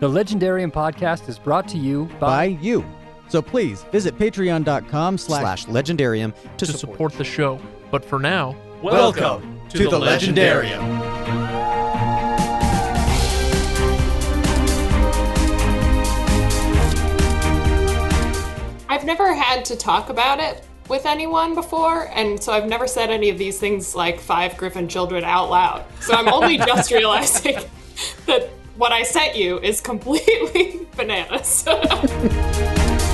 The Legendarium podcast is brought to you by by, you. So please visit patreon.com slash slash legendarium to, to support. support the show. But for now, Welcome to the Legendarium. I've never had to talk about it with anyone before, and so I've never said any of these things like five Griffin children out loud. So I'm only just realizing that what I sent you is completely bananas.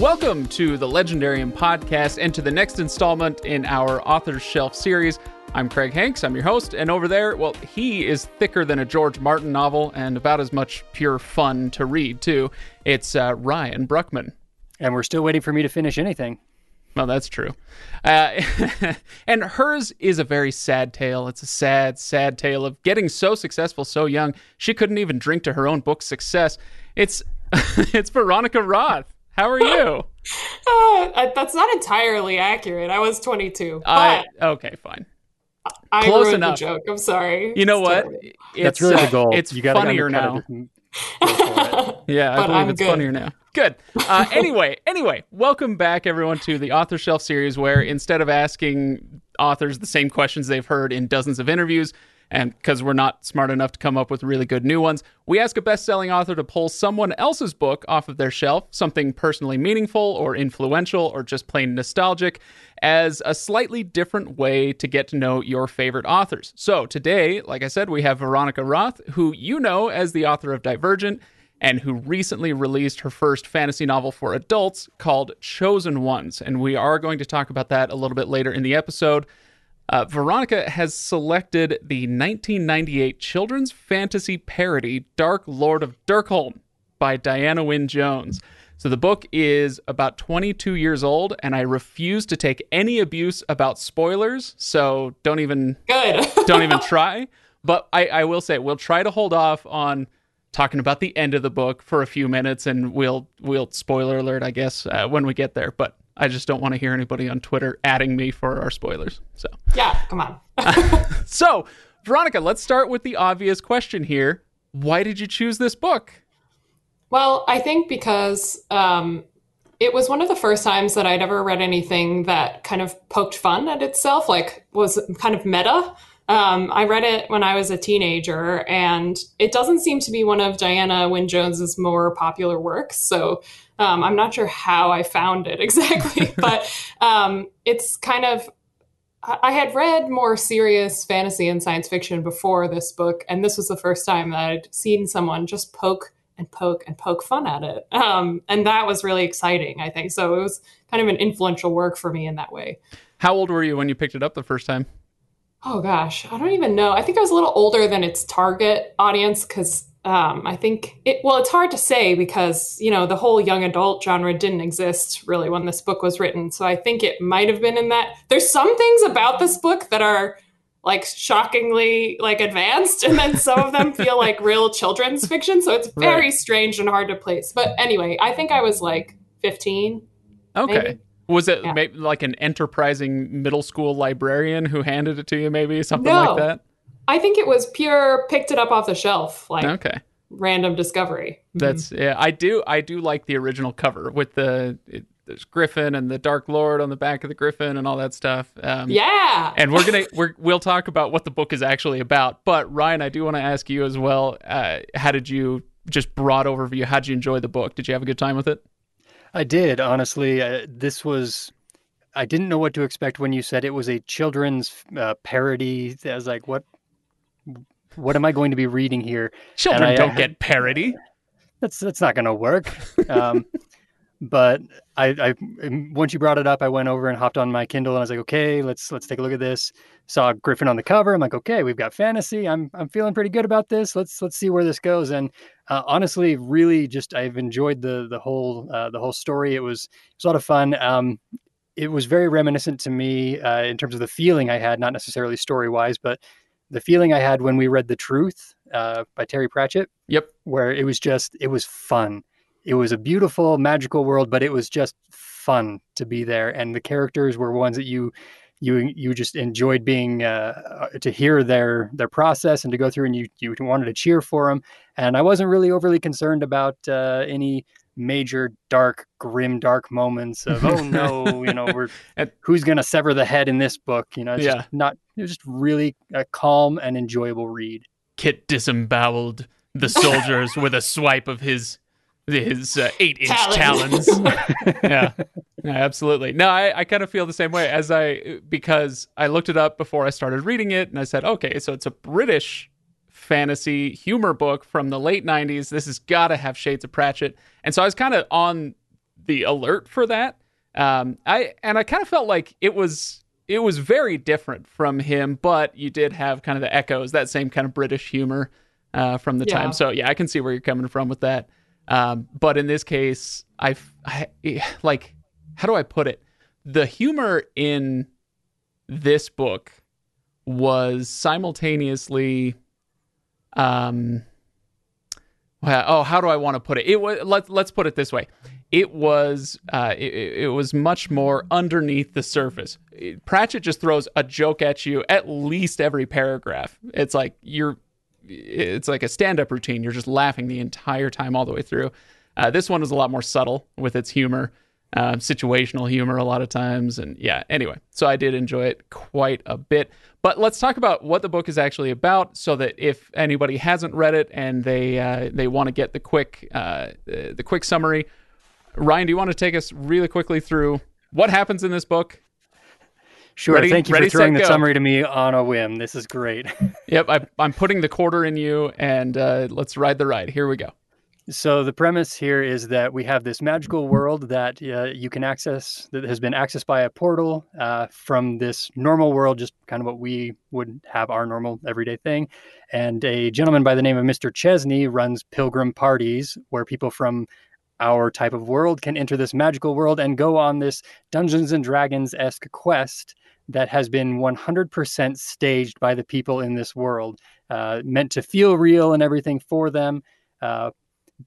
welcome to the Legendarium podcast and to the next installment in our Author's Shelf series. I'm Craig Hanks, I'm your host, and over there, well, he is thicker than a George Martin novel and about as much pure fun to read, too. It's uh, Ryan Bruckman. And we're still waiting for me to finish anything. Well, that's true. Uh, and hers is a very sad tale. It's a sad, sad tale of getting so successful so young she couldn't even drink to her own book's success. It's it's Veronica Roth. How are you? Uh, that's not entirely accurate. I was 22, but I okay, fine. I close ruined enough. the joke. I'm sorry. You know It's what? terrible. It's, That's really uh, the goal. It's you gotta funnier now. undercut it go it. Yeah, I But believe I'm it's good. funnier now. Good. Uh, anyway, anyway, welcome back everyone to the Author Shelf series, where instead of asking authors the same questions they've heard in dozens of interviews, and because we're not smart enough to come up with really good new ones, we ask a best-selling author to pull someone else's book off of their shelf, something personally meaningful or influential or just plain nostalgic, as a slightly different way to get to know your favorite authors. So today, like I said, we have Veronica Roth, who you know as the author of Divergent and who recently released her first fantasy novel for adults called Chosen Ones. And we are going to talk about that a little bit later in the episode. Uh, Veronica has selected the 1998 children's fantasy parody Dark Lord of Derkholm by Diana Wynne Jones. So the book is about 22 years old, and I refuse to take any abuse about spoilers. So don't even Good. don't even try. But I, I will say we'll try to hold off on talking about the end of the book for a few minutes, and we'll we'll spoiler alert, I guess, uh, when we get there. But I just don't want to hear anybody on Twitter adding me for our spoilers. So yeah, come on. so Veronica, let's start with the obvious question here. Why did you choose this book? Well, I think because um, it was one of the first times that I'd ever read anything that kind of poked fun at itself, like was kind of meta. Um, I read it when I was a teenager, and it doesn't seem to be one of Diana Wynne Jones's more popular works. So um, I'm not sure how I found it exactly, but um, it's kind of I had read more serious fantasy and science fiction before this book, and this was the first time that I'd seen someone just poke and poke and poke fun at it. Um, and that was really exciting, I think. So it was kind of an influential work for me in that way. How old were you when you picked it up the first time? Oh gosh, I don't even know. I think I was a little older than its target audience because um, I think it, well, it's hard to say because, you know, the whole young adult genre didn't exist really when this book was written. So I think it might have been in that. There's some things about this book that are like shockingly like advanced and then some of them feel like real children's fiction so it's very Right. strange and hard to place but anyway i think i was like 15 Okay. Maybe. Was it Yeah. maybe like an enterprising middle school librarian who handed it to you, maybe something No. like that? i think it was pure picked it up off the shelf like Okay. random discovery That's yeah. I do. I do like the original cover with the it, there's Griffin and the Dark Lord on the back of the Griffin and all that stuff. Um, yeah And we're gonna we're, we'll talk about what the book is actually about. But Ryan, I do want to ask you as well. Uh, how did you just broad overview? How did you enjoy the book? Did you have a good time with it? I did, honestly. Uh, this was, I didn't know what to expect when you said it was a children's uh, parody. I was like, what? What am I going to be reading here? Children I- don't I- get parody. That's that's not going to work. Um, but I, I once you brought it up, I went over and hopped on my Kindle and I was like, okay, let's let's take a look at this. Saw Griffin on the cover. I'm like, okay, we've got fantasy. I'm I'm feeling pretty good about this. Let's let's see where this goes. And uh, honestly, really, just I've enjoyed the the whole uh, the whole story. It was it was a lot of fun. Um, it was very reminiscent to me uh, in terms of the feeling I had, not necessarily story wise, but the feeling I had when we read The Truth uh, by Terry Pratchett Yep. where it was just it was fun it was a beautiful, magical world, but it was just fun to be there, and the characters were ones that you you you just enjoyed being uh, to hear their their process and to go through and you you wanted to cheer for them and i wasn't really overly concerned about uh, any major dark grim dark moments of oh no you know we're who's going to sever the head in this book? You know it's yeah. just not it was just really a calm and enjoyable read. Kit disemboweled the soldiers with a swipe of his his uh, eight inch talons. yeah. yeah, absolutely. No, I, I kind of feel the same way as I because I looked it up before I started reading it, and I said, okay, so it's a British fantasy humor book from the late '90s. This has got to have shades of Pratchett, and so I was kind of on the alert for that. Um, I and I kind of felt like it was it was very different from him, but you did have kind of the echoes, that same kind of British humor uh, from the yeah. time. So yeah, I can see where you're coming from with that. Um, but in this case, I've I, like, how do I put it? The humor in this book was simultaneously, um, well, oh, how do I want to put it? It was let let's put it this way. It was uh, it, it was much more underneath the surface. Pratchett just throws a joke at you at least every paragraph. It's like you're it's like a stand-up routine. You're just laughing the entire time all the way through. Uh, this one was a lot more subtle with its humor, uh, situational humor a lot of times, and yeah. Anyway, so I did enjoy it quite a bit. But let's talk about what the book is actually about, so that if anybody hasn't read it and they uh, they want to get the quick uh, the quick summary, Ryan, do you want to take us really quickly through what happens in this book Sure. Ready, Thank you ready, for throwing set, the go. summary to me on a whim. This is great. yep. I, am putting the quarter in you, and uh, let's ride the ride. Here we go. So the premise here is that we have this magical world that uh, you can access that has been accessed by a portal uh, from this normal world, just kind of what we would have our normal everyday thing. And a gentleman by the name of Mr. Chesney runs pilgrim parties where people from our type of world can enter this magical world and go on this Dungeons and Dragons esque quest that has been 100% staged by the people in this world, uh, meant to feel real and everything for them. Uh,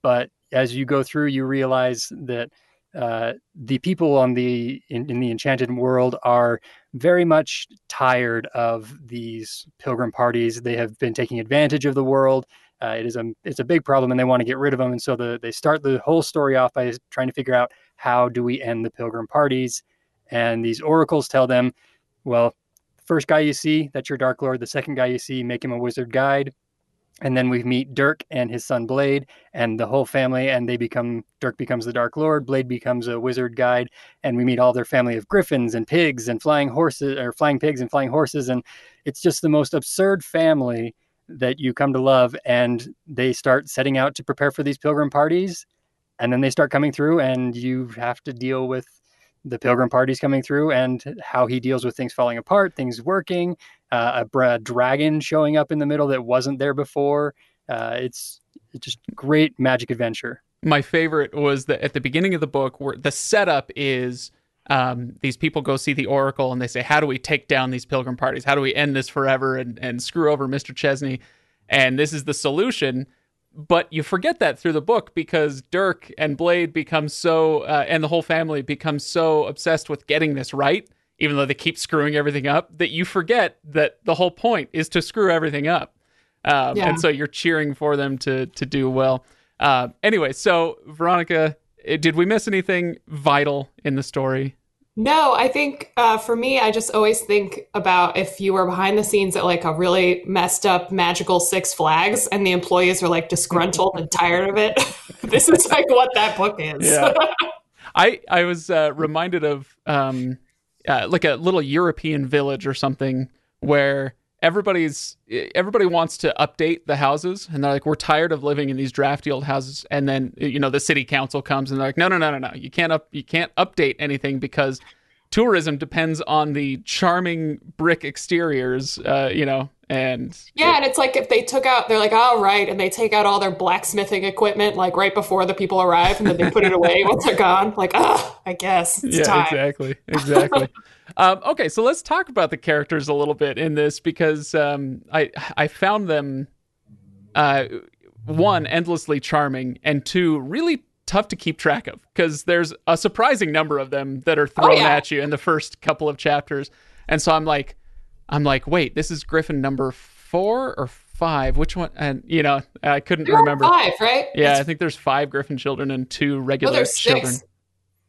but as you go through, you realize that uh, the people on the in, in, the enchanted world are very much tired of these pilgrim parties. They have been taking advantage of the world. Uh, it is a it's a big problem, and they want to get rid of them. And so the, they start the whole story off by trying to figure out how do we end the pilgrim parties. And these oracles tell them well, first guy you see, that's your Dark Lord. The second guy you see, make him a wizard guide. And then we meet Dirk and his son Blade and the whole family, and they become Dirk becomes the Dark Lord, Blade becomes a wizard guide, and we meet all their family of griffins and pigs and flying horses or flying pigs and flying horses, and it's just the most absurd family that you come to love. And they start setting out to prepare for these pilgrim parties, and then they start coming through, and you have to deal with the pilgrim parties coming through and how he deals with things falling apart, things working, uh, a, a, dragon showing up in the middle that wasn't there before. Uh, it's, it's just great magic adventure. My favorite was that at the beginning of the book, where the setup is um, these people go see the oracle and they say, "How do we take down these pilgrim parties? How do we end this forever and and screw over Mister Chesney?" And this is the solution but you forget that through the book because Dirk and Blade become so, uh, and the whole family becomes so obsessed with getting this right, even though they keep screwing everything up, that you forget that the whole point is to screw everything up. Um, yeah. And so you're cheering for them to to do well. Uh, anyway, so Veronica, eh, did we miss anything vital in the story? No, I think uh, for me, I just always think about if you were behind the scenes at like a really messed up magical Six Flags and the employees are like disgruntled and tired of it. this is like what that book is. Yeah. I I was uh, reminded of um, uh, like a little European village or something where everybody's everybody wants to update the houses and they're like we're tired of living in these drafty old houses. And then you know the city council comes and they're like no no no no no. You can't up you can't update anything because tourism depends on the charming brick exteriors uh, you know and yeah and it's like if they took out they're like all oh, right and they take out all their blacksmithing equipment like right before the people arrive and then they put it away once they're gone like ah i guess it's yeah time. exactly exactly Um, okay, so let's talk about the characters a little bit in this because um, I I found them uh, one endlessly charming and two really tough to keep track of because there's a surprising number of them that are thrown Oh, yeah. at you in the first couple of chapters. And so I'm like, I'm like, wait, this is Griffin number four or five? Which one? And you know, I couldn't There are remember. five, right? Yeah, I think there's five Griffin children and two regular there's children. six.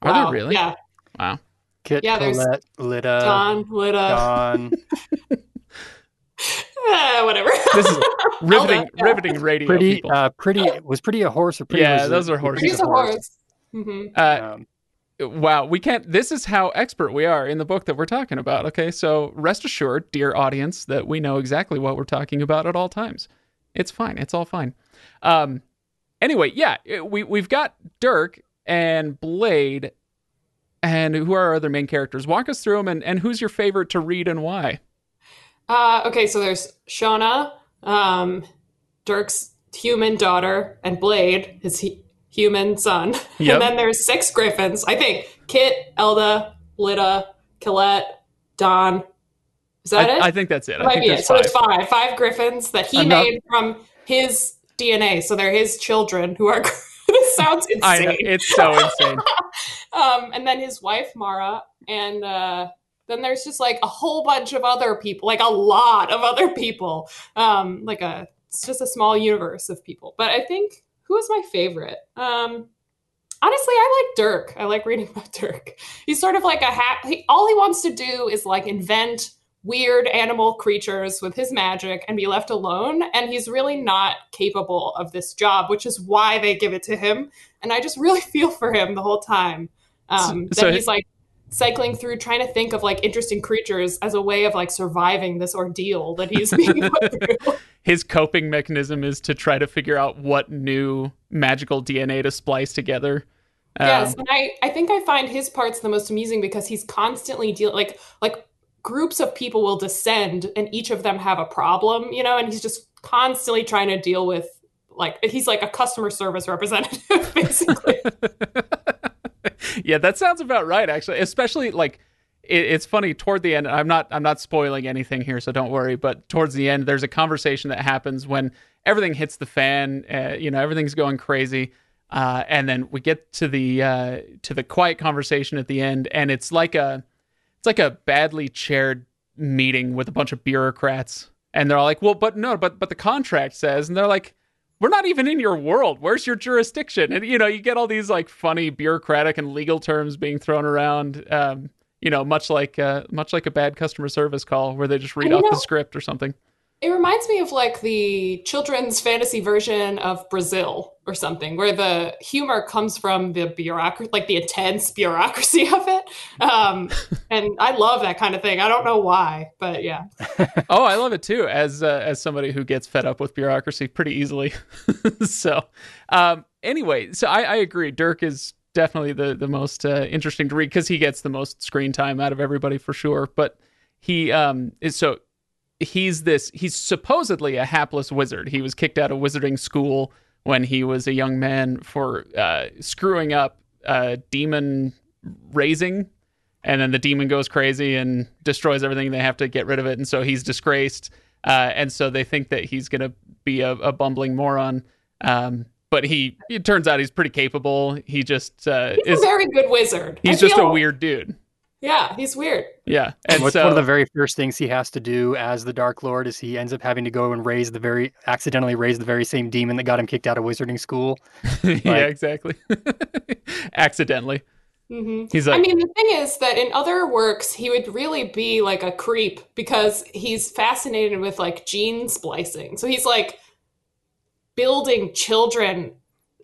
Are Wow, there really? Yeah. Wow. Kit, Yeah, there's Callette, Lydda, Don, Lydda, Dawn. eh, whatever. This is riveting, yeah. riveting radio Pretty, people. uh, pretty. Was pretty a horse or pretty? Yeah, was those are horses. He's a horse. hmm uh, Um, wow, we can't. This is how expert we are in the book that we're talking about. Okay, so rest assured, dear audience, that we know exactly what we're talking about at all times. It's fine. It's all fine. Um, anyway, yeah, we we've got Dirk and Blade, and who are our other main characters? Walk us through them, and, and who's your favorite to read and why? Uh, okay, so there's Shona, um, Dirk's human daughter, and Blade, his hu- human son. Yep. And then there's six Griffins. I think Kit, Elda, Lydda, Callette, Don. Is that I, it? I think that's it. I Might think be it. So five. it's five. Five Griffins that he made from his DNA. So they're his children who are. this sounds insane. I know it's so insane. um, and then his wife Mara, and uh, then there's just like a whole bunch of other people, like a lot of other people. Um, like a it's just a small universe of people. But I think who is my favorite? Um, honestly, I like Dirk. I like reading about Dirk. He's sort of like a hat. He, all he wants to do is like invent weird animal creatures with his magic and be left alone. And he's really not capable of this job, which is why they give it to him. And I just really feel for him the whole time. Um, So- so that he's like cycling through trying to think of like interesting creatures as a way of like surviving this ordeal that he's being put through. His coping mechanism is to try to figure out what new magical DNA to splice together. Um, yes, and I, I think I find his parts the most amusing because he's constantly deal like like groups of people will descend and each of them have a problem, you know, and he's just constantly trying to deal with like he's like a customer service representative basically. yeah, that sounds about right. Actually, especially like it, it's funny toward the end. I'm not I'm not spoiling anything here, so don't worry. But towards the end, there's a conversation that happens when everything hits the fan. Uh, you know, everything's going crazy, uh, and then we get to the uh, to the quiet conversation at the end, and it's like a it's like a badly chaired meeting with a bunch of bureaucrats, and they're all like, "Well, but no, but but the contract says," and they're like we're not even in your world. Where's your jurisdiction? And you know, you get all these like funny bureaucratic and legal terms being thrown around. Um, you know, much like uh, much like a bad customer service call where they just read off the script or something. It reminds me of like the children's fantasy version of Brazil or something, where the humor comes from the bureaucracy, like the intense bureaucracy of it. Um, and I love that kind of thing. I don't know why, but yeah. oh, I love it too. As uh, as somebody who gets fed up with bureaucracy pretty easily. so, um, anyway, so I, I agree. Dirk is definitely the the most uh, interesting to read because he gets the most screen time out of everybody for sure. But he um is so he's this he's supposedly a hapless wizard. He was kicked out of wizarding school when he was a young man for uh, screwing up uh, demon raising and then the demon goes crazy and destroys everything. They have to get rid of it, and so he's disgraced. Uh, and so they think that he's going to be a, a bumbling moron. Um, but he, it turns out he's pretty capable. He just uh, He's is. a very good wizard. I He's just a weird dude. Yeah, he's weird. Yeah, and What's so one of the very first things he has to do as the Dark Lord is he ends up having to go and raise the very accidentally raise the very same demon that got him kicked out of wizarding school. yeah, exactly. Accidentally, hmm he's like, I mean, the thing is that in other works, he would really be like a creep because he's fascinated with like gene splicing. So he's like building children,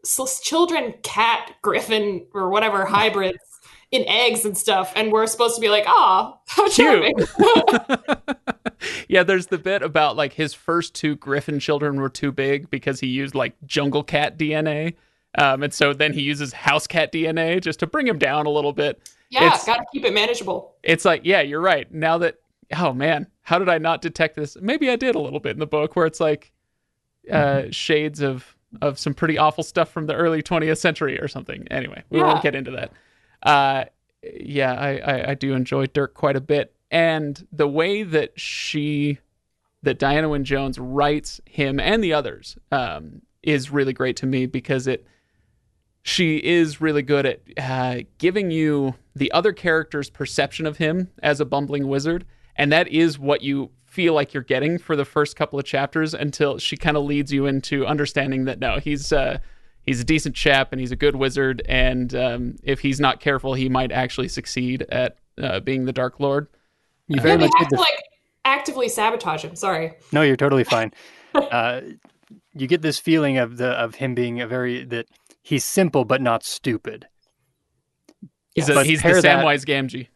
s- children cat griffin or whatever hybrids in eggs and stuff. And we're supposed to be like, ah, how charming. yeah, there's the bit about like his first two Griffin children were too big because he used like jungle cat DNA. Um, and so then he uses house cat DNA just to bring him down a little bit. yeah, It's- got to keep it manageable. It's like, yeah, you're right. Now that, oh man, how did I not detect this? Maybe I did a little bit in the book where it's like uh, shades of of some pretty awful stuff from the early 20th century or something. Anyway, we won't get into that. Uh, yeah, I, I, I do enjoy Dirk quite a bit, and the way that she, that Diana Wynne Jones writes him and the others, um, is really great to me because it she is really good at uh, giving you the other character's perception of him as a bumbling wizard, and that is what you feel like you're getting for the first couple of chapters until she kind of leads you into understanding that no, he's uh, he's a decent chap and he's a good wizard, and um, if he's not careful, he might actually succeed at uh, being the Dark Lord. You very much have to like actively sabotage him. Sorry. No, you're totally fine. uh, you get this feeling of the of him being a very that he's simple but not stupid. He's, But a, he's the pair that- Samwise Gamgee.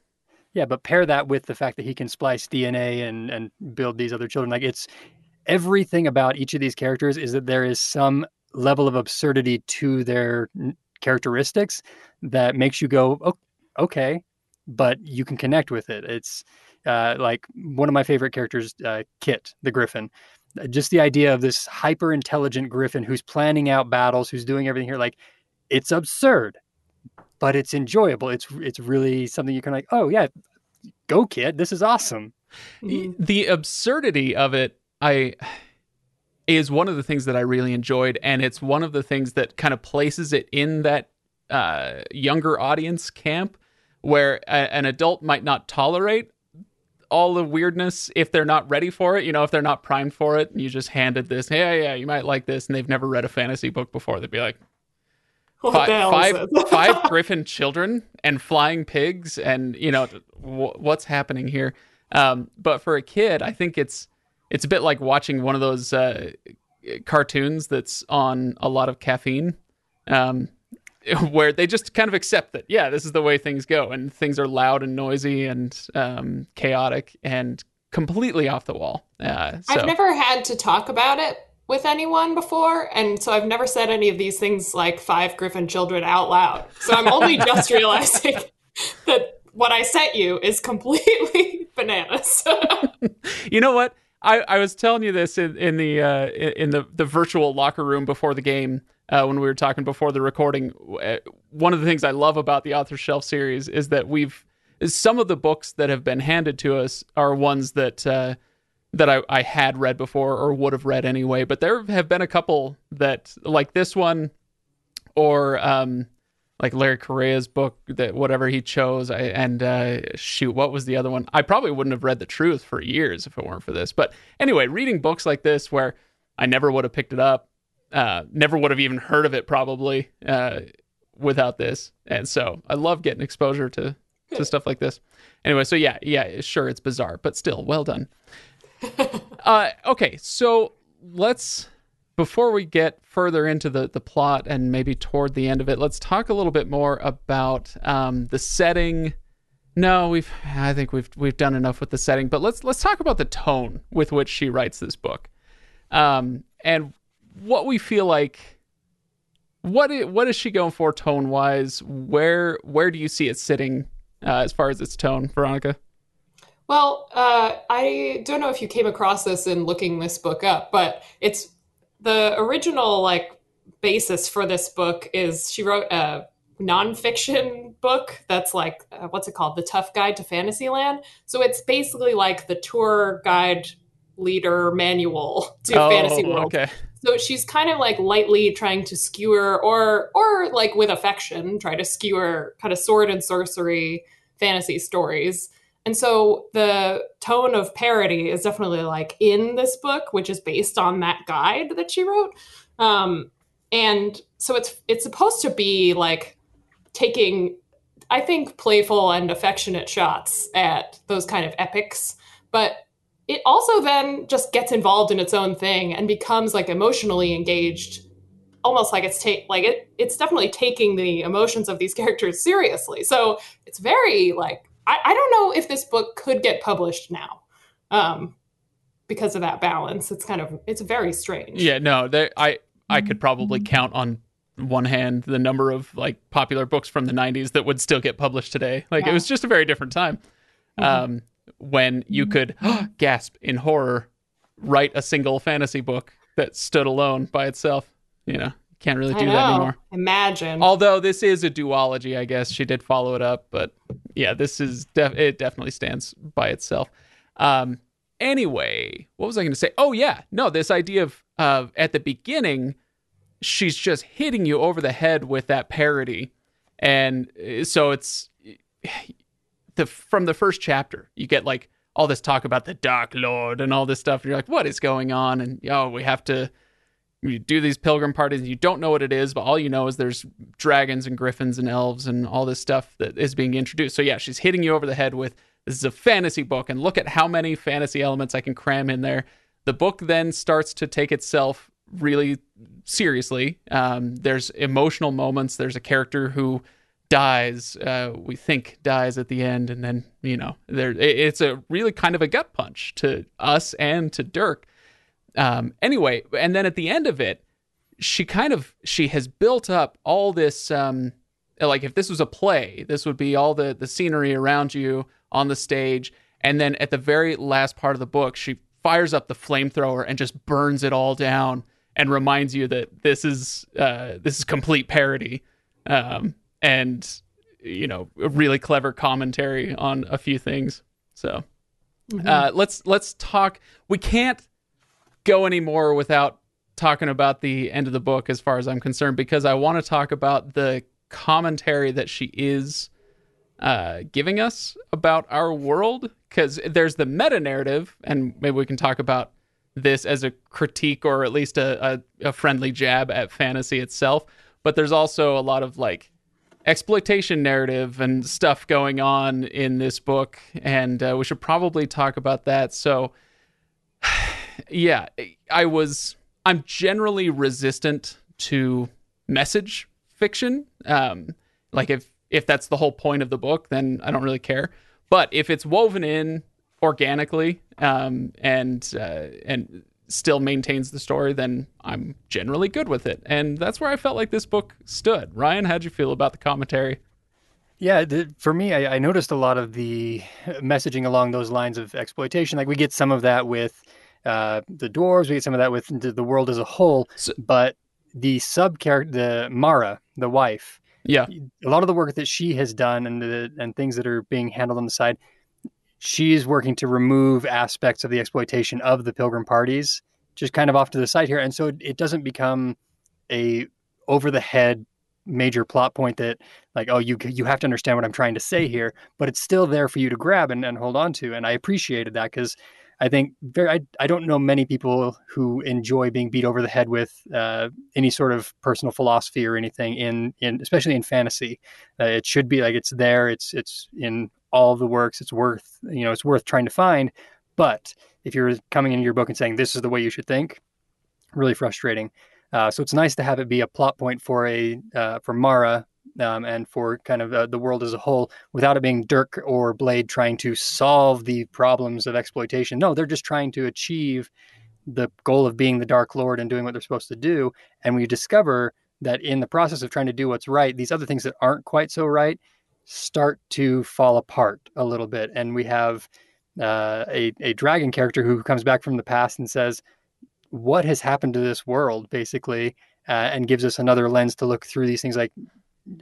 Yeah, but pair that with the fact that he can splice DNA and and build these other children. Like it's everything about each of these characters is that there is some level of absurdity to their characteristics that makes you go, "Oh, okay, but you can connect with it. It's uh, like one of my favorite characters, uh, Kit the Griffin. Uh, Just the idea of this hyper intelligent Griffin who's planning out battles, who's doing everything here. Like it's absurd, but it's enjoyable. It's it's really something you can like. Oh yeah, go Kit, this is awesome. Mhm. the absurdity of it i is one of the things that i really enjoyed and it's one of the things that kind of places it in that uh, younger audience camp where a, an adult might not tolerate all the weirdness if they're not ready for it. You know if they're not primed for it and you just handed this hey yeah you might like this and they've never read a fantasy book before. They'd be like What Fi- five five griffin children and flying pigs and you know w- what's happening here? Um, but for a kid i think it's it's a bit like watching one of those uh, cartoons that's on a lot of caffeine um, where they just kind of accept that yeah this is the way things go and things are loud and noisy and um, chaotic and completely off the wall uh, so I've never had to talk about it with anyone before, and so I've never said any of these things like five Griffin children out loud. So I'm only just realizing that what I sent you is completely bananas. You know what? I, I was telling you this in, in the uh, in the, the virtual locker room before the game uh, when we were talking before the recording. Uh, One of the things I love about the Author Shelf series is that we've some of the books that have been handed to us are ones that uh, that I, I had read before or would have read anyway. But there have been a couple that like this one or um, like Larry Correia's book that whatever he chose. I, and uh, shoot, what was the other one? I probably wouldn't have read The Truth for years if it weren't for this. But anyway, reading books like this where I never would have picked it up, uh, never would have even heard of it probably uh, without this. And so I love getting exposure to to stuff like this. Anyway, so yeah, yeah, sure, it's bizarre, but still, well done. uh, okay, so let's before we get further into the, the plot and maybe toward the end of it, let's talk a little bit more about um, the setting. No, we've I think we've we've done enough with the setting, but let's let's talk about the tone with which she writes this book, um, and what we feel like. What is, what is she going for tone wise? Where where do you see it sitting uh, as far as its tone, Veronica? Well, uh, I don't know if you came across this in looking this book up, but it's the original like basis for this book is she wrote a nonfiction book that's like uh, what's it called, The Tough Guide to Fantasyland. So it's basically like the tour guide leader manual to Fantasy World. Oh, okay. So she's kind of like lightly trying to skewer, or or like with affection, try to skewer kind of sword and sorcery fantasy stories. And so the tone of parody is definitely like in this book, which is based on that guide that she wrote. Um, and so it's it's supposed to be like taking, I think, playful and affectionate shots at those kind of epics, but it also then just gets involved in its own thing and becomes like emotionally engaged almost like it's take like it it's definitely taking the emotions of these characters seriously so it's very like i, I don't know if this book could get published now um because of that balance it's kind of it's very strange Yeah, no, there, I I could probably count on one hand the number of like popular books from the 90s that would still get published today. Like it was just a very different time. Um when you could gasp in horror write a single fantasy book that stood alone by itself, you know. Can't really do that anymore. imagine Although this is a duology, I guess she did follow it up, but yeah, this is def- it definitely stands by itself. Um, anyway, what was I going to say? Oh yeah, no, this idea of of at the beginning, she's just hitting you over the head with that parody. And uh, so it's the from the first chapter, you get like all this talk about the Dark Lord and all this stuff. And you're like, what is going on? And oh, we have to you do these pilgrim parties and you don't know what it is, but all you know is there's dragons and griffins and elves and all this stuff that is being introduced. So yeah, she's hitting you over the head with this is a fantasy book and look at how many fantasy elements I can cram in there. The book then starts to take itself really seriously. Um, there's emotional moments. There's a character who dies, uh, we think dies at the end, and then you know there it's a really kind of a gut punch to us and to Dirk um, anyway, and then at the end of it, she kind of she has built up all this um, like if this was a play, this would be all the the scenery around you on the stage, and then at the very last part of the book, she fires up the flamethrower and just burns it all down and reminds you that this is uh, this is complete parody, um, and you know a really clever commentary on a few things. So mm-hmm. uh, let's let's talk. We can't go anymore without talking about the end of the book as far as I'm concerned because I want to talk about the commentary that she is uh, giving us about our world because there's the meta narrative and maybe we can talk about this as a critique or at least a, a, a friendly jab at fantasy itself but there's also a lot of like exploitation narrative and stuff going on in this book and uh, we should probably talk about that. So yeah, I was. I'm generally resistant to message fiction. Um, like if if that's the whole point of the book, then I don't really care. But if it's woven in organically um, and uh, and still maintains the story, then I'm generally good with it. And that's where I felt like this book stood. Ryan, how'd you feel about the commentary? Yeah, for me, I, I, noticed a lot of the messaging along those lines of exploitation. Like we get some of that with uh, the dwarves. We get some of that with the world as a whole. So, but the sub character, the Mara, the wife, yeah, a lot of the work that she has done and the and things that are being handled on the side, she's working to remove aspects of the exploitation of the pilgrim parties, just kind of off to the side here, and so it doesn't become a over the head major plot point that like oh you you have to understand what I'm trying to say here but it's still there for you to grab and, and hold on to and I appreciated that because I think very I, I don't know many people who enjoy being beat over the head with uh, any sort of personal philosophy or anything in in especially in fantasy. Uh, it should be like it's there. It's it's in all the works. It's worth you know it's worth trying to find. But if you're coming into your book and saying this is the way you should think, really frustrating. Uh, so it's nice to have it be a plot point for a uh, for Mara um, and for kind of uh, the world as a whole without it being Dirk or Blade trying to solve the problems of exploitation. No, they're just trying to achieve the goal of being the Dark Lord and doing what they're supposed to do. And we discover that in the process of trying to do what's right, these other things that aren't quite so right start to fall apart a little bit. And we have uh, a, a dragon character who comes back from the past and says, What has happened to this world, basically? Uh, and gives us another lens to look through these things like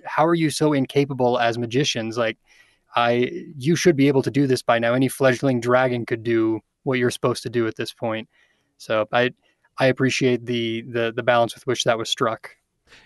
how are you so incapable as magicians? Like, I you should be able to do this by now. Any fledgling dragon could do what you're supposed to do at this point. So I I appreciate the the the balance with which that was struck.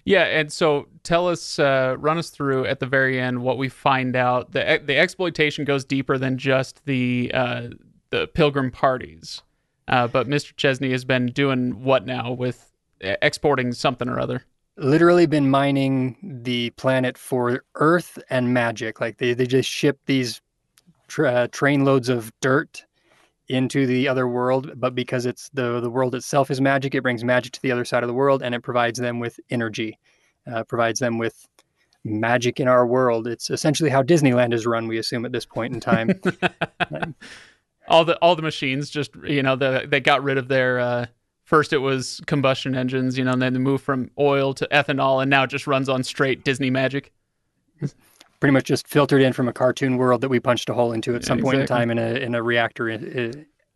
Yeah, and so tell us, uh, run us through at the very end what we find out. the The exploitation goes deeper than just the uh, the pilgrim parties, uh, but Mr. Chesney has been doing what now with exporting something or other literally been mining the planet for earth and magic. Like they, they just ship these tra- uh, train loads of dirt into the other world, but because it's the the world itself is magic, it brings magic to the other side of the world, and it provides them with energy, uh, provides them with magic in our world. It's essentially how Disneyland is run. We assume at this point in time. all the all the machines just you know the, they got rid of their uh, first it was combustion engines, you know, and then they move from oil to ethanol, and now it just runs on straight Disney magic. Pretty much just filtered in from a cartoon world that we punched a hole into at some point in time in a in a reactor uh,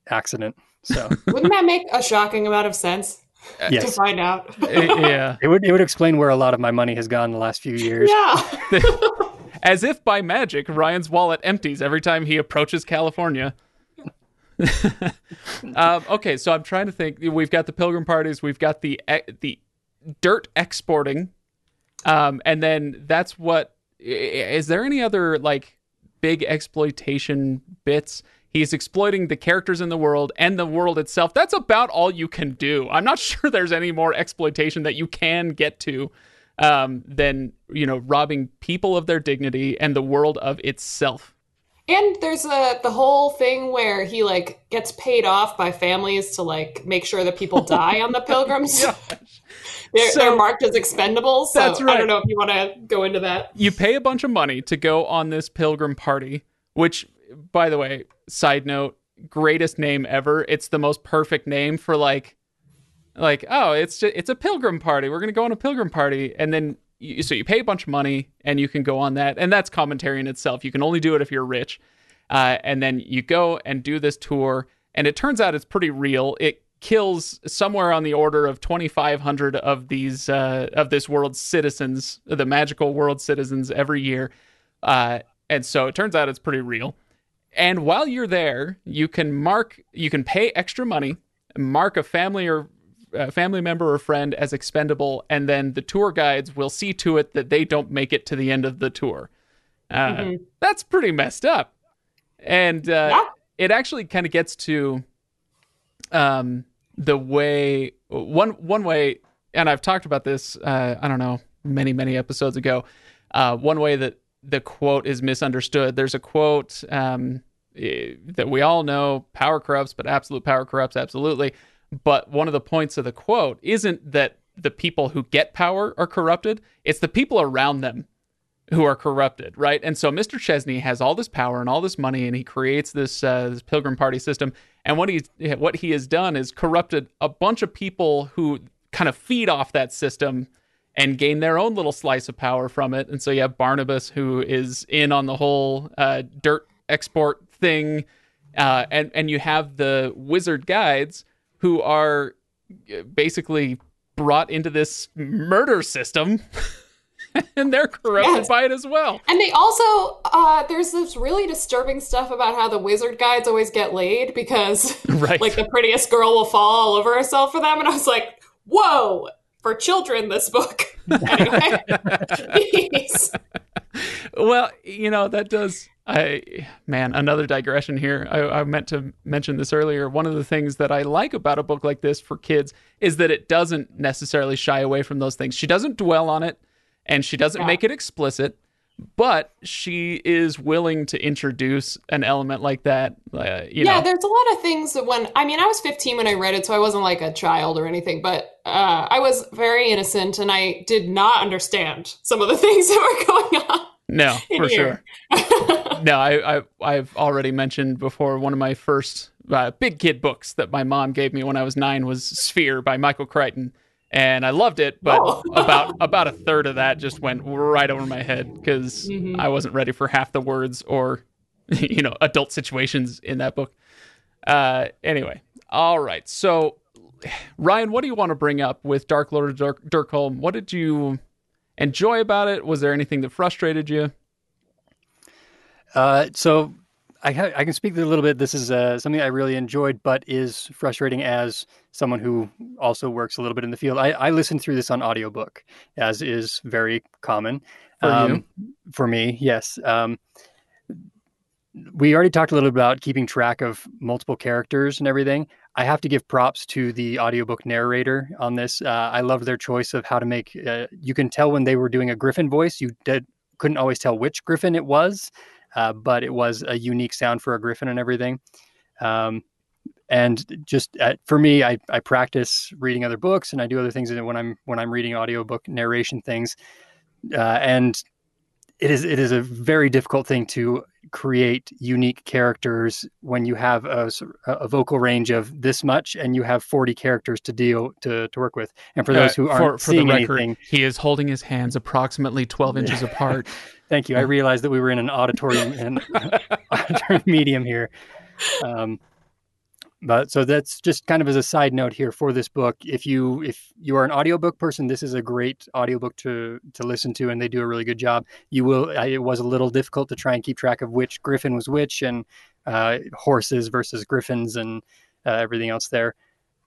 accident. So wouldn't that make a shocking amount of sense? yes. to find out. yeah, it would it would explain where a lot of my money has gone in the last few years. Yeah. As if by magic, Ryan's wallet empties every time he approaches California. um, okay, so I'm trying to think. We've got the pilgrim parties. We've got the the dirt exporting, um, and then that's what. Is there any other like big exploitation bits? He's exploiting the characters in the world and the world itself. That's about all you can do. I'm not sure there's any more exploitation that you can get to um, than you know robbing people of their dignity and the world of itself. And there's a the whole thing where he like gets paid off by families to like make sure that people die on the pilgrims. they're, So- they're marked as expendables. So That's I don't know if you want to go into that. You pay a bunch of money to go on this pilgrim party, which, by the way, side note, greatest name ever. It's the most perfect name for like, like oh, it's just, it's a pilgrim party. We're gonna go on a pilgrim party, and then you, so you pay a bunch of money and you can go on that, and that's commentary in itself. You can only do it if you're rich, uh, and then you go and do this tour, and it turns out it's pretty real. It kills somewhere on the order of 2500 of these uh, of this world's citizens the magical world citizens every year uh, and so it turns out it's pretty real and while you're there you can mark you can pay extra money mark a family or a family member or friend as expendable and then the tour guides will see to it that they don't make it to the end of the tour uh, that's pretty messed up and uh, Yeah. it actually kind of gets to um, the way one one way, and I've talked about this. Uh, I don't know many many episodes ago. Uh, one way that the quote is misunderstood. There's a quote um, eh, that we all know: "Power corrupts, but absolute power corrupts absolutely." But one of the points of the quote isn't that the people who get power are corrupted; it's the people around them who are corrupted, right? And so Mr. Chesney has all this power and all this money, and he creates this uh, this pilgrim party system. And what he's what he has done is corrupted a bunch of people who kind of feed off that system and gain their own little slice of power from it. And so you have Barnabas who is in on the whole uh, dirt export thing, uh, and and you have the wizard guides who are uh, basically brought into this murder system. and they're corrupted Yes. by it as well. And they also, uh, there's this really disturbing stuff about how the wizard guides always get laid because, Right. like, the prettiest girl will fall all over herself for them. And I was like, whoa, for children, this book. anyway, Well, you know that does. I man, another digression here. I, I meant to mention this earlier. One of the things that I like about a book like this for kids is that it doesn't necessarily shy away from those things. She doesn't dwell on it, and she doesn't Yeah. make it explicit. But she is willing to introduce an element like that. Uh, you yeah, know, there's a lot of things that when I mean I was 15 when I read it, so I wasn't like a child or anything, but uh, I was very innocent and I did not understand some of the things that were going on. No, for sure. no, I, I I've already mentioned before one of my first uh, big kid books that my mom gave me when I was nine was Sphere by Michael Crichton, and I loved it. But Oh. about about a third of that just went right over my head because Mhm. I wasn't ready for half the words or you know adult situations in that book. Uh, anyway, all right. So Ryan, what do you want to bring up with Dark Lord of Dirk, Derkholm? What did you enjoy about it? Was there anything that frustrated you? Uh, so I, ha- I can speak a little bit. This is uh, something I really enjoyed, but is frustrating as someone who also works a little bit in the field. I, I listened through this on audiobook, as is very common. For you? For me, yes. Um, we already talked a little bit about keeping track of multiple characters and everything. I have to give props to the audiobook narrator on this. Uh, I love their choice of how to make. Uh, you can tell when they were doing a Griffin voice. You did, couldn't always tell which Griffin it was, uh, but it was a unique sound for a Griffin and everything. Um, and just uh, for me, I, I practice reading other books and I do other things when I'm when I'm reading audiobook narration things. Uh, and it is it is a very difficult thing to create unique characters when you have a vocal range of this much and you have 40 characters to deal to, to work with. And for those Uh, who aren't for, for the seeing record, anything he is holding his hands approximately 12 inches apart. thank you. I realized that we were in an auditorium and auditory medium here. Um, but so that's just kind of as a side note here for this book if you if you are an audiobook person this is a great audiobook to to listen to and they do a really good job you will it was a little difficult to try and keep track of which griffin was which and uh, horses versus griffins and uh, everything else there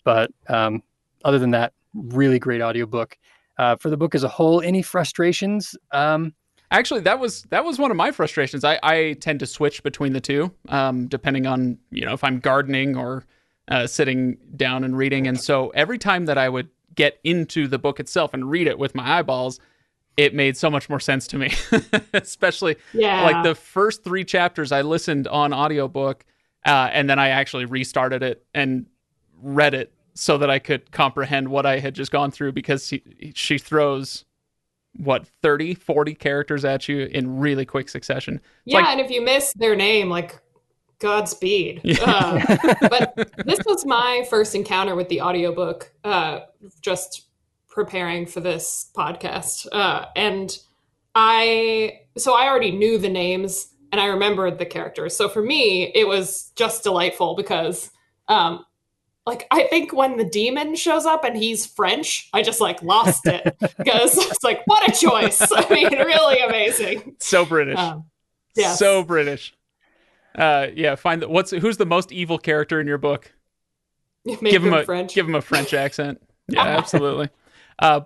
but um, other than that really great audiobook. Uh, for the book as a whole, any frustrations? Um, Actually, that was that was one of my frustrations. I, I tend to switch between the two, um, depending on you know if I'm gardening or uh, sitting down and reading. And so every time that I would get into the book itself and read it with my eyeballs, it made so much more sense to me. Especially Yeah. like the first three chapters I listened on audiobook, uh, and then I actually restarted it and read it so that I could comprehend what I had just gone through because she, she throws what 30 40 characters at you in really quick succession yeah, like- and if you miss their name, like Godspeed. Uh, but this was my first encounter with the audiobook, uh, just preparing for this podcast. Uh, and I, so I already knew the names and I remembered the characters. So for me, it was just delightful because, um, like I think when the demon shows up and he's French, I just like lost it because it's like what a choice. I mean, really amazing. so british Um, yes. so british uh yeah find the, what's who's the most evil character in your book Make give him a French. give him a french accent yeah absolutely uh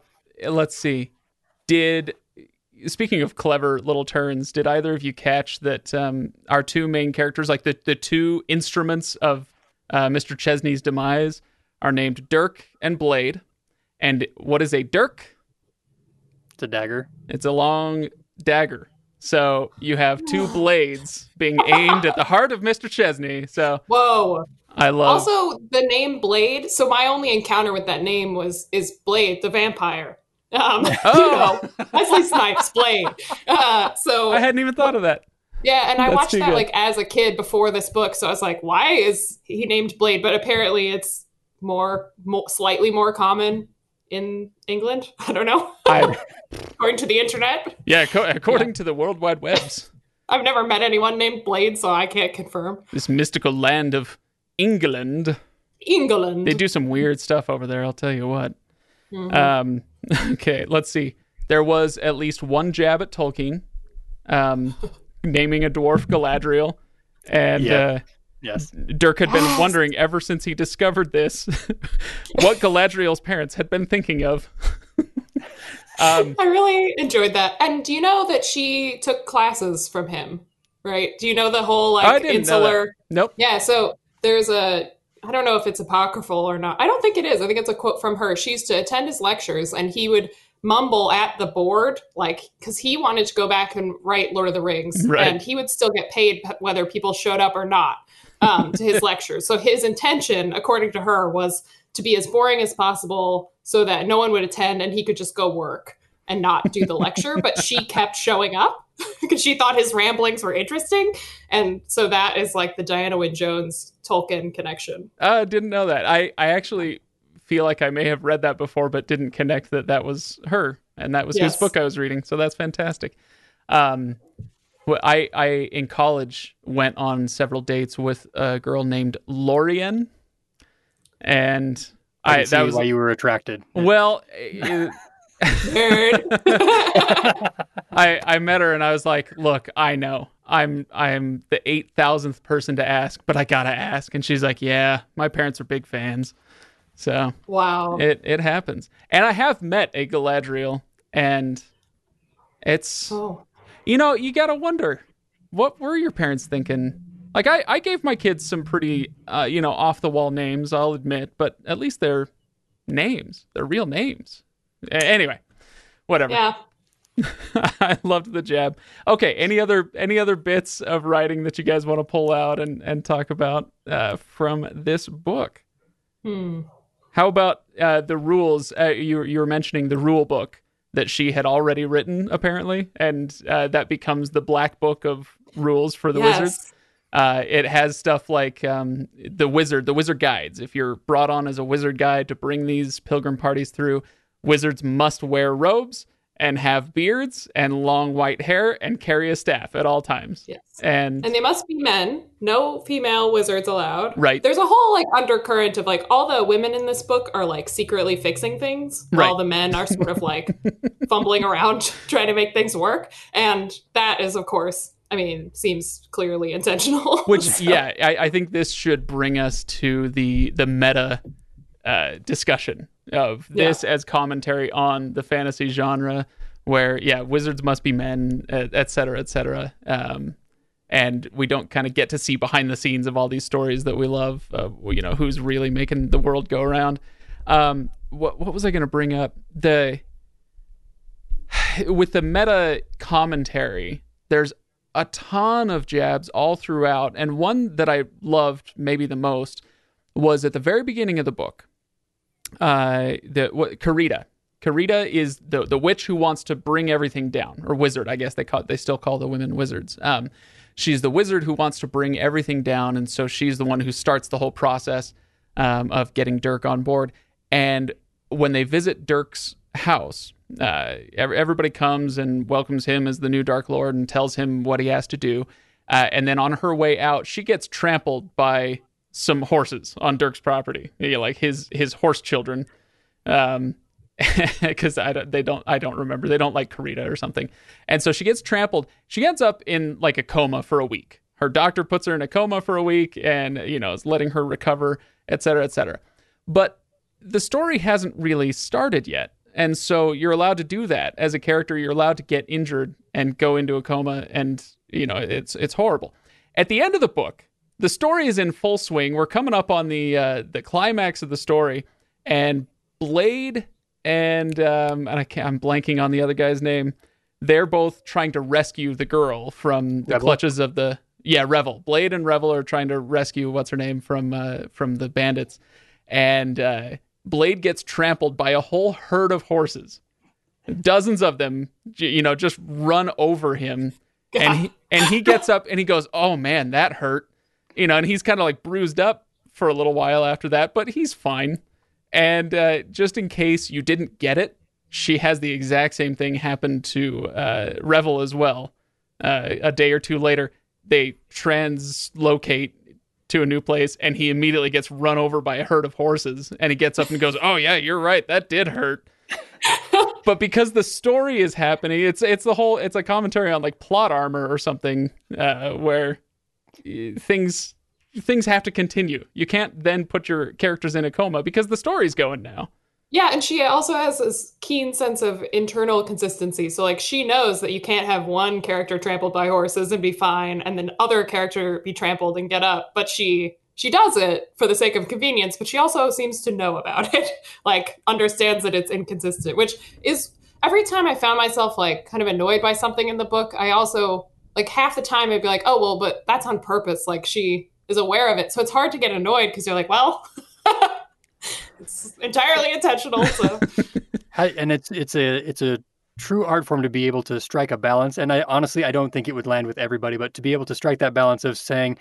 let's see did speaking of clever little turns did either of you catch that um our two main characters like the the two instruments of uh, mr chesney's demise are named dirk and blade and what is a dirk it's a dagger. It's a long dagger. So you have two blades being aimed at the heart of Mr. Chesney. So Whoa. I love Also, the name Blade. So my only encounter with that name was is Blade the vampire. Um, Oh. you know, Wesley Snipes Blade. Uh, so I hadn't even thought of that. Yeah, and I watched that good. like as a kid before this book. So I was like, why is he named Blade? But apparently, it's more, more slightly more common in England. I don't know. I, According to the internet, yeah, co- according to the World Wide Webs, I've never met anyone named Blade, so I can't confirm. this mystical land of England, England. they do some weird stuff over there. I'll tell you what. Mhm. Um, okay, let's see. There was at least one jab at Tolkien, um, naming a dwarf Galadriel, and Yeah. uh, Yes. Dirk had been wondering ever since he discovered this what Galadriel's parents had been thinking of. um, I really enjoyed that. And do you know that she took classes from him? Right? Do you know the whole I like didn't know that. insular? nope. Yeah. So there's a. I don't know if it's apocryphal or not. I don't think it is. I think it's a quote from her. She used to attend his lectures, and he would mumble at the board, like because he wanted to go back and write Lord of the Rings, Right. and he would still get paid whether people showed up or not um, to his lectures. So his intention, according to her, was to be as boring as possible so that no one would attend and he could just go work and not do the lecture. But she kept showing up because she thought his ramblings were interesting. And so that is like the Diana Wynne Jones Tolkien connection. I didn't know that. I, I actually feel like I may have read that before, but didn't connect that that was her and that was whose book I was reading. So that's fantastic. Um, I, I in college went on several dates with a girl named Lorien, and I, I, see that was why you were attracted. well. it- Nerd. I I met her and I was like, "Look, I know I'm I'm the eight thousandth person to ask, but I gotta ask." And she's like, "Yeah, my parents are big fans." So wow. it it happens, and I have met a Galadriel, and it's Oh. you know you gotta wonder what were your parents thinking. Like I I gave my kids some pretty uh you know off the wall names, I'll admit, but at least they're names, they're real names. A- Anyway, whatever. Yeah. I loved the jab. Okay, any other any other bits of writing that you guys want to pull out and and talk about uh, from this book? Hmm. How about uh, the rules? Uh, you you were mentioning the rule book that she had already written, apparently, and uh, that becomes the black book of rules for the Yes. wizards. Uh, it has stuff like um, the wizard, the wizard guides. If you're brought on as a wizard guide to bring these pilgrim parties through, wizards must wear robes and have beards and long white hair and carry a staff at all times. Yes. And, And they must be men. No female wizards allowed. Right. There's a whole like undercurrent of like all the women in this book are like secretly fixing things, Right. while the men are sort of like fumbling around trying to make things work. And that is, of course, I mean, seems clearly intentional. which So- yeah, I, I think this should bring us to the the meta uh, discussion of this yeah. as commentary on the fantasy genre, where yeah, wizards must be men, et cetera, et cetera. Um, and we don't kind of get to see behind the scenes of all these stories that we love. Uh, you know, who's really making the world go around. Um, what what was I going to bring up? The with the meta commentary, there's a ton of jabs all throughout, and one that I loved maybe the most was at the very beginning of the book. Uh, the what Querida. Querida is the the witch who wants to bring everything down, or wizard, I guess they call they still call the women wizards. Um, she's the wizard who wants to bring everything down, and so she's the one who starts the whole process um, of getting Dirk on board. And when they visit Dirk's house, uh, everybody comes and welcomes him as the new Dark Lord and tells him what he has to do. Uh, and then on her way out, she gets trampled by some horses on Dirk's property, like his his horse children. Um, because I don't, they don't I don't remember they don't like Querida or something, and so she gets trampled. She ends up in like a coma for a week. Her doctor puts her in a coma for a week, and you know is letting her recover, et cetera, et cetera. But the story hasn't really started yet, and so you're allowed to do that as a character. You're allowed to get injured and go into a coma, and you know it's it's horrible. At the end of the book, the story is in full swing. We're coming up on the uh, the climax of the story, and Blade and um, and I can't, I'm blanking on the other guy's name. They're both trying to rescue the girl from the Revel. clutches of the yeah Revel. Blade and Revel are trying to rescue what's her name from uh, from the bandits, and uh, Blade gets trampled by a whole herd of horses. Dozens of them, you know, just run over him, and he, and he gets up and he goes, "Oh man, that hurt," you know, and he's kind of like bruised up for a little while after that, but he's fine. And uh, just in case you didn't get it, she has the exact same thing happen to uh, Revel as well. Uh, a day or two later, they translocate to a new place, and he immediately gets run over by a herd of horses. And he gets up and goes, "Oh yeah, you're right. That did hurt." but because the story is happening, it's it's the whole it's a commentary on like plot armor or something, uh, where things things have to continue. You can't then put your characters in a coma because the story's going now. Yeah, and she also has this keen sense of internal consistency. So like she knows that you can't have one character trampled by horses and be fine and then other character be trampled and get up, but she she does it for the sake of convenience, but she also seems to know about it. like understands that it's inconsistent, which is every time I found myself like kind of annoyed by something in the book, I also like half the time I'd be like, "Oh, well, but that's on purpose." Like she is aware of it. So it's hard to get annoyed because you're like, well, it's entirely intentional. So. and it's it's a it's a true art form to be able to strike a balance. And I honestly I don't think it would land with everybody, but to be able to strike that balance of saying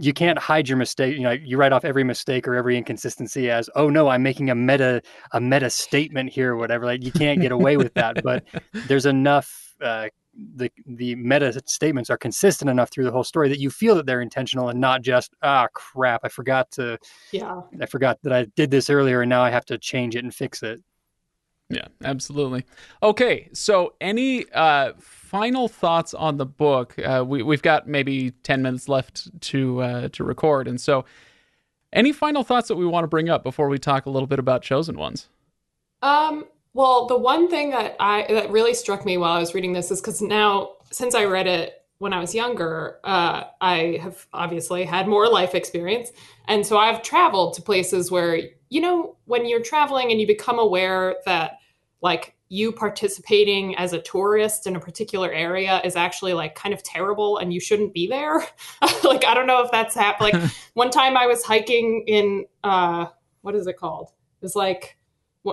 you can't hide your mistake. You know, you write off every mistake or every inconsistency as, "Oh no, I'm making a meta a meta statement here," or whatever. Like you can't get away with that. But there's enough uh, the the meta statements are consistent enough through the whole story that you feel that they're intentional and not just ah crap I forgot to yeah I forgot that I did this earlier and now I have to change it and fix it. Yeah, absolutely. Okay, so any uh, final thoughts on the book? Uh, we we've got maybe ten minutes left to uh, to record, and so any final thoughts that we want to bring up before we talk a little bit about chosen ones? Um, well, the one thing that I that really struck me while I was reading this is because now, since I read it when I was younger, uh, I have obviously had more life experience, and so I've traveled to places where you know when you're traveling and you become aware that like you participating as a tourist in a particular area is actually like kind of terrible and you shouldn't be there. like I don't know if that's happened. Like one time I was hiking in uh, what is it called? It's like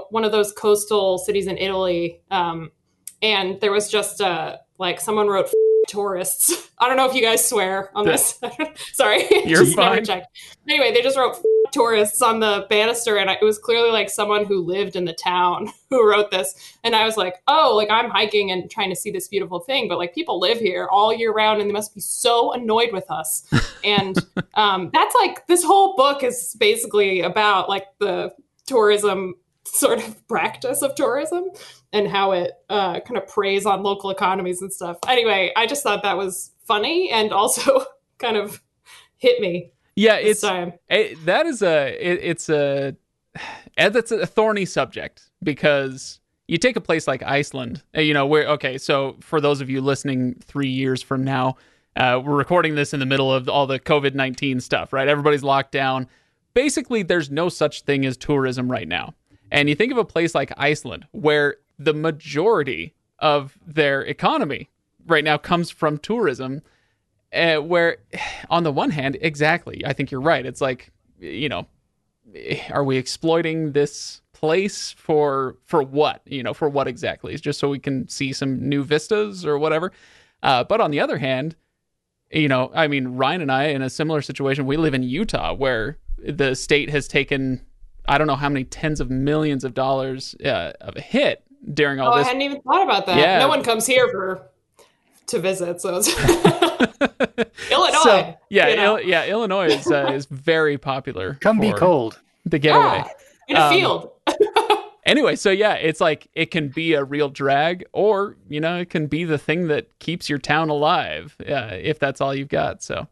one of those coastal cities in Italy, um, and there was just uh, like someone wrote tourists. I don't know if you guys swear on this. Sorry, you're fine. Anyway, they just wrote tourists on the banister, and it was clearly like someone who lived in the town who wrote this. And I was like, oh, like I'm hiking and trying to see this beautiful thing, but like people live here all year round, and they must be so annoyed with us. and um, that's like this whole book is basically about like the tourism sort of practice of tourism and how it uh, kind of preys on local economies and stuff. Anyway, I just thought that was funny and also kind of hit me. Yeah, it's it, that is a it, it's a that's a thorny subject because you take a place like Iceland, uh, you know, where okay, so for those of you listening 3 years from now, uh, we're recording this in the middle of all the COVID-19 stuff, right? Everybody's locked down. Basically, there's no such thing as tourism right now. And you think of a place like Iceland where the majority of their economy right now comes from tourism uh, where on the one hand exactly i think you're right. It's like you know are we exploiting this place for for what you know for what exactly? Just so we can see some new vistas or whatever. Uh, but on the other hand you know i mean ryan and i in a similar situation we live in utah where the state has taken i don't know how many tens of millions of dollars uh, of a hit during all oh, this I hadn't even thought about that. Yeah. No one comes here for to visit, so it's Illinois. so yeah you know? Il- yeah illinois is, uh, is very popular Come be cold. the getaway Yeah, in a Um, field. anyway so yeah it's like it can be a real drag or you know it can be the thing that keeps your town alive uh, if that's all you've got so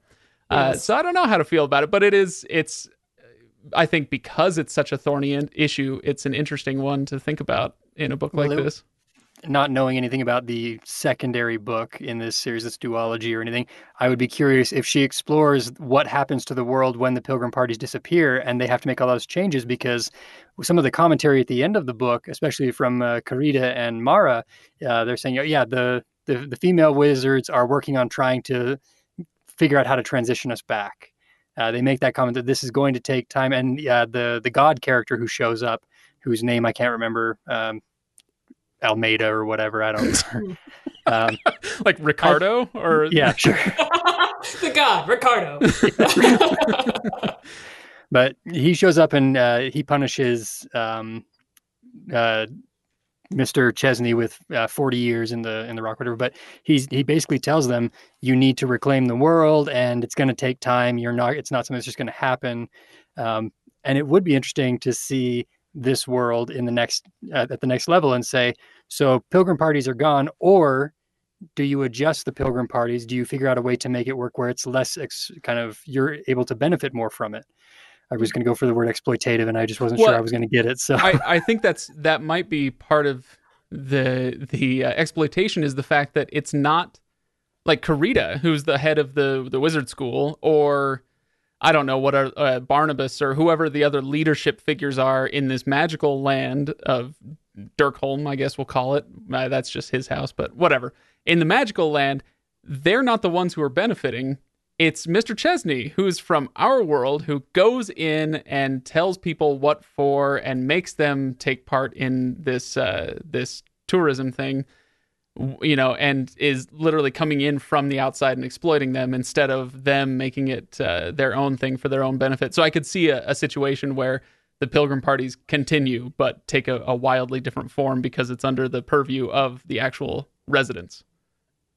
uh, so i don't know how to feel about it but it is it's i think because it's such a thorny in- issue it's an interesting one to think about in a book like Well, this Not knowing anything about the secondary book in this series, this duology or anything, I would be curious if she explores what happens to the world when the Pilgrim parties disappear and they have to make all those changes because some of the commentary at the end of the book, especially from uh, Querida and Mara, uh, they're saying, oh, yeah, the, the the female wizards are working on trying to figure out how to transition us back. Uh, they make that comment that this is going to take time, and uh, the the god character who shows up, whose name I can't remember, um, Almeida or whatever, I don't remember. um, like ricardo or yeah, sure. the god, Ricardo. but he shows up and uh, he punishes um, uh, Mr. Chesney with uh, 40 years in the in the Rock River. But he's he basically tells them you need to reclaim the world, and it's going to take time. You're not. It's not something that's just going to happen. Um, and it would be interesting to see this world in the next uh, at the next level and say, so pilgrim parties are gone, or do you adjust the pilgrim parties? Do you figure out a way to make it work where it's less ex- kind of you're able to benefit more from it? I was going to go for the word exploitative, and I just wasn't Well, sure I was going to get it. So I, I think that's that might be part of the the uh, exploitation is the fact that it's not like Querida, who's the head of the the wizard school, or I don't know what are uh, Barnabas or whoever the other leadership figures are in this magical land of Derkholm, I guess we'll call it. Uh, that's just his house, but whatever. In the magical land, they're not the ones who are benefiting. It's Mr. Chesney, who's from our world, who goes in and tells people what for and makes them take part in this uh, this tourism thing you know, and is literally coming in from the outside and exploiting them instead of them making it uh, their own thing for their own benefit. So I could see a, a situation where the pilgrim parties continue but take a, a wildly different form because it's under the purview of the actual residents.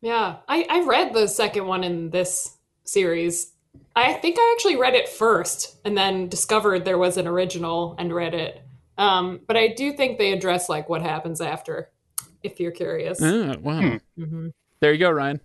Yeah, I, I read the second one in this series. I think I actually read it first and then discovered there was an original and read it. Um, but I do think they address like what happens after, if you're curious. Ah, wow. hmm There you go, Ryan.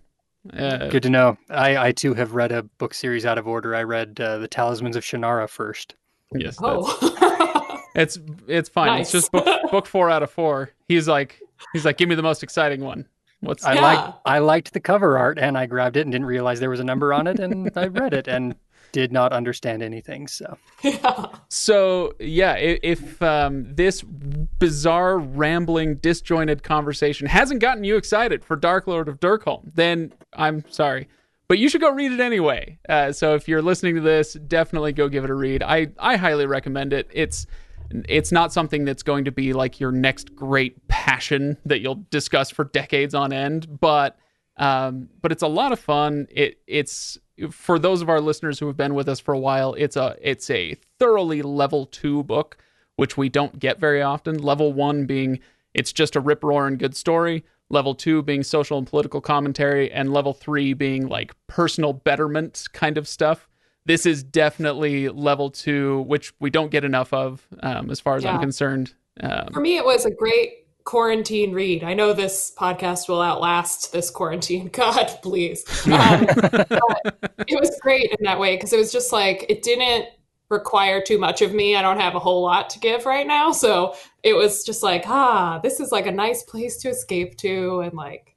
Uh, good to know. I, I too have read a book series out of order. I read uh, the Talismans of Shannara first. yes, Oh, it's it's fine. It's just book book four out of four. He's like he's like, give me the most exciting one. What's I Yeah. like I liked the cover art, and I grabbed it and didn't realize there was a number on it, and I read it and did not understand anything. So yeah. So yeah, if, if um, this bizarre, rambling, disjointed conversation hasn't gotten you excited for Dark Lord of Derkholm, then I'm sorry, but you should go read it anyway. Uh, so if you're listening to this, definitely go give it a read. I I highly recommend it. It's it's not something that's going to be like your next great passion that you'll discuss for decades on end, but um, but it's a lot of fun. It it's for those of our listeners who have been with us for a while. It's a it's a thoroughly level two book, which we don't get very often. Level one being it's just a rip roaring good story. Level two being social and political commentary, and level three being like personal betterment kind of stuff. This is definitely level two, which we don't get enough of, um, as far as I'm concerned. Um, For me, it was a great quarantine read. I know this podcast will outlast this quarantine. God, please. Um, it was great in that way because it was just like, it didn't require too much of me. I don't have a whole lot to give right now. So it was just like, ah, this is like a nice place to escape to. And like,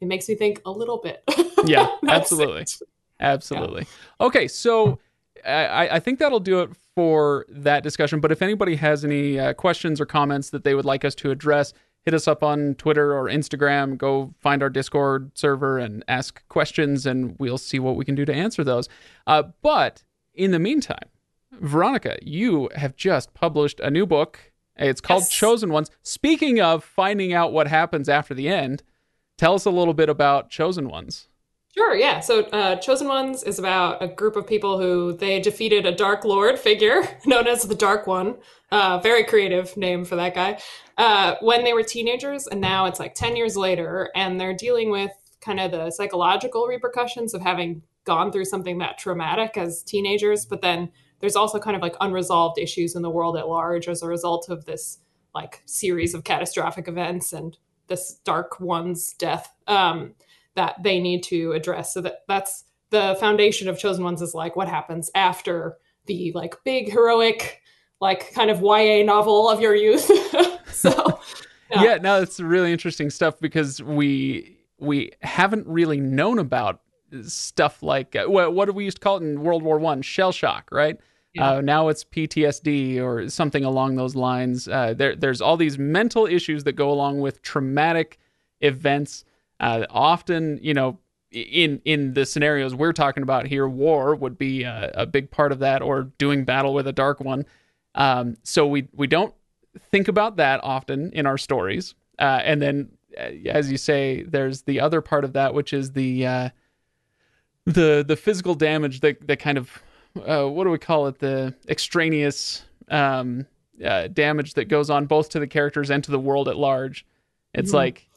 it makes me think a little bit. yeah, absolutely. It. Absolutely. Yeah. Okay. So I, I think that'll do it for that discussion. But if anybody has any uh, questions or comments that they would like us to address, hit us up on Twitter or Instagram. Go find our Discord server and ask questions, and we'll see what we can do to answer those. Uh, but in the meantime, Veronica, you have just published a new book. It's called yes. Chosen Ones. Speaking of finding out what happens after the end, tell us a little bit about Chosen Ones. Sure, yeah. So, uh, Chosen Ones is about a group of people who they defeated a Dark Lord figure known as the Dark One. Uh, very creative name for that guy. Uh, when they were teenagers, and now it's like 10 years later, and they're dealing with kind of the psychological repercussions of having gone through something that traumatic as teenagers. But then there's also kind of like unresolved issues in the world at large as a result of this like series of catastrophic events and this Dark One's death. Um, that they need to address. So that that's the foundation of Chosen Ones is like what happens after the like big heroic like kind of YA novel of your youth. so yeah. yeah, no, it's really interesting stuff because we we haven't really known about stuff like uh, what, what do we used to call it in World War One? Shell shock, right? Yeah. Uh, now it's PTSD or something along those lines. Uh, there, there's all these mental issues that go along with traumatic events uh, often, you know, in in the scenarios we're talking about here, war would be a, a big part of that, or doing battle with a dark one. Um, so we we don't think about that often in our stories. Uh, and then, uh, as you say, there's the other part of that, which is the uh, the the physical damage that that kind of uh, what do we call it? The extraneous um, uh, damage that goes on both to the characters and to the world at large. It's mm-hmm. like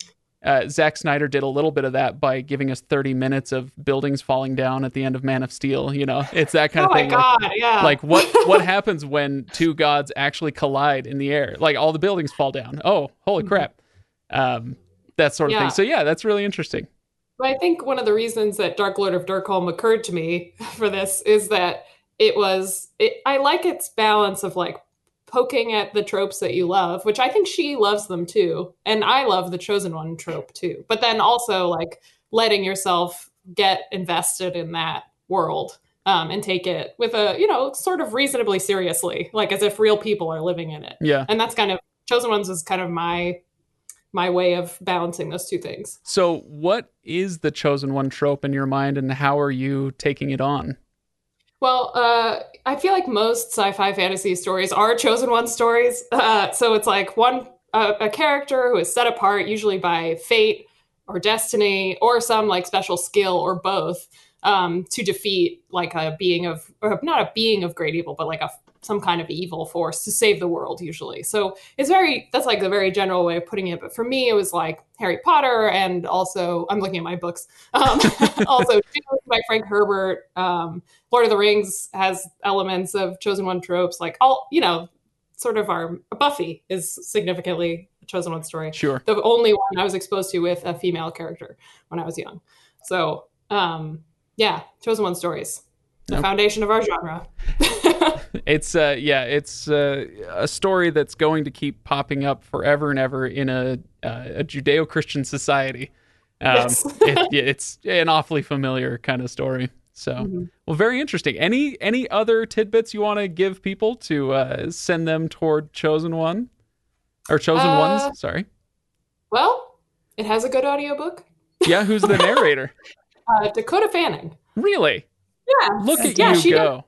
uh, Zack Snyder did a little bit of that by giving us 30 minutes of buildings falling down at the end of Man of Steel. You know, it's that kind of oh thing. Oh my god, like, yeah. Like what what happens when two gods actually collide in the air? Like all the buildings fall down. Oh, holy mm-hmm. crap! Um, that sort of yeah. thing. So yeah, that's really interesting. But I think one of the reasons that Dark Lord of Derkholm occurred to me for this is that it was it, I like its balance of like poking at the tropes that you love, which I think she loves them too. And I love the chosen one trope too. But then also like letting yourself get invested in that world um, and take it with a, you know, sort of reasonably seriously, like as if real people are living in it. Yeah. And that's kind of chosen ones is kind of my my way of balancing those two things. So what is the chosen one trope in your mind and how are you taking it on? Well, uh, I feel like most sci-fi fantasy stories are chosen one stories. Uh, so it's like one uh, a character who is set apart, usually by fate or destiny or some like special skill or both, um, to defeat like a being of not a being of great evil, but like a some kind of evil force to save the world usually. So it's very that's like the very general way of putting it. But for me, it was like Harry Potter, and also I'm looking at my books. Um, also, by Frank Herbert. Um, Lord of the Rings has elements of chosen one tropes, like all you know, sort of our Buffy is significantly a chosen one story. Sure, the only one I was exposed to with a female character when I was young. So um, yeah, chosen one stories, the nope. foundation of our genre. it's uh yeah it's uh, a story that's going to keep popping up forever and ever in a uh, a judeo-christian society. Um, yes. it, it's an awfully familiar kind of story. So mm-hmm. well very interesting. Any any other tidbits you want to give people to uh, send them toward chosen one? Or chosen uh, ones sorry. well it has a good audiobook. Yeah who's the narrator? Uh, dakota fanning. Really? Yeah. Look at yeah, you go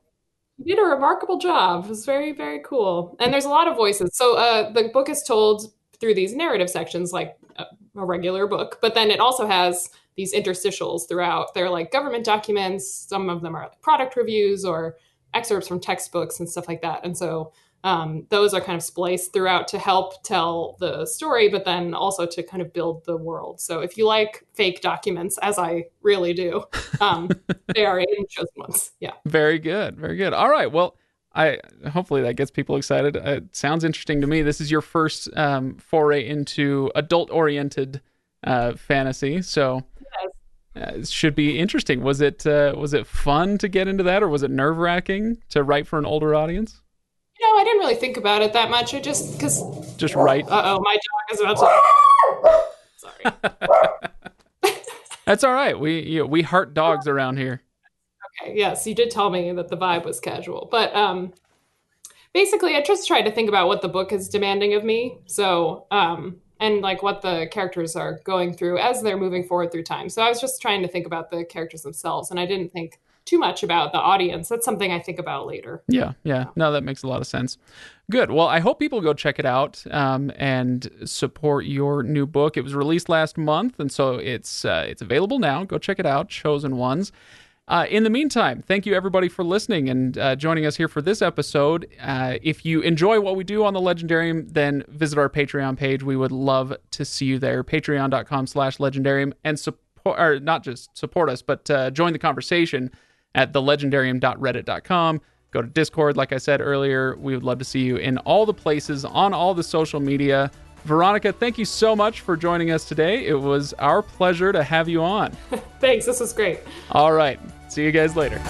did a remarkable job. It was very, very cool. And there's a lot of voices. So uh, the book is told through these narrative sections, like a, a, regular book, but then it also has these interstitials throughout. They're like government documents. Some of them are like product reviews or excerpts from textbooks and stuff like that. And so um, those are kind of spliced throughout to help tell the story, but then also to kind of build the world. So if you like fake documents, as I really do, um, they are in chosen ones. Yeah. Very good. Very good. All right. Well, I hopefully that gets people excited. Uh, it sounds interesting to me. This is your first um, foray into adult-oriented uh, fantasy, so yes. Uh, should be interesting. Was it uh, was it fun to get into that, or was it nerve wracking to write for an older audience? Know, I didn't really think about it that much. I just because. Just write. Uh oh, my dog is about to. Sorry. That's all right. We you know, we heart dogs around here. Okay. Yes, you did tell me that the vibe was casual, but um, basically, I just tried to think about what the book is demanding of me. So um, and like what the characters are going through as they're moving forward through time. So I was just trying to think about the characters themselves, and I didn't think too much about the audience. That's something I think about later. Yeah, yeah. No, that makes a lot of sense. Good. Well, I hope people go check it out um, and support your new book. It was released last month, and so it's uh, it's available now. Go check it out. Chosen Ones. Uh, in the meantime, thank you everybody for listening and uh, joining us here for this episode. Uh, if you enjoy what we do on the Legendarium, then visit our Patreon page. We would love to see you there. Patreon.com slash Legendarium and support, or not just support us, but uh, join the conversation at thelegendarium.reddit.com. Go to Discord, like I said earlier. We would love to see you in all the places on all the social media. Veronica, thank you so much for joining us today. It was our pleasure to have you on. Thanks. This was great. All right. See you guys later.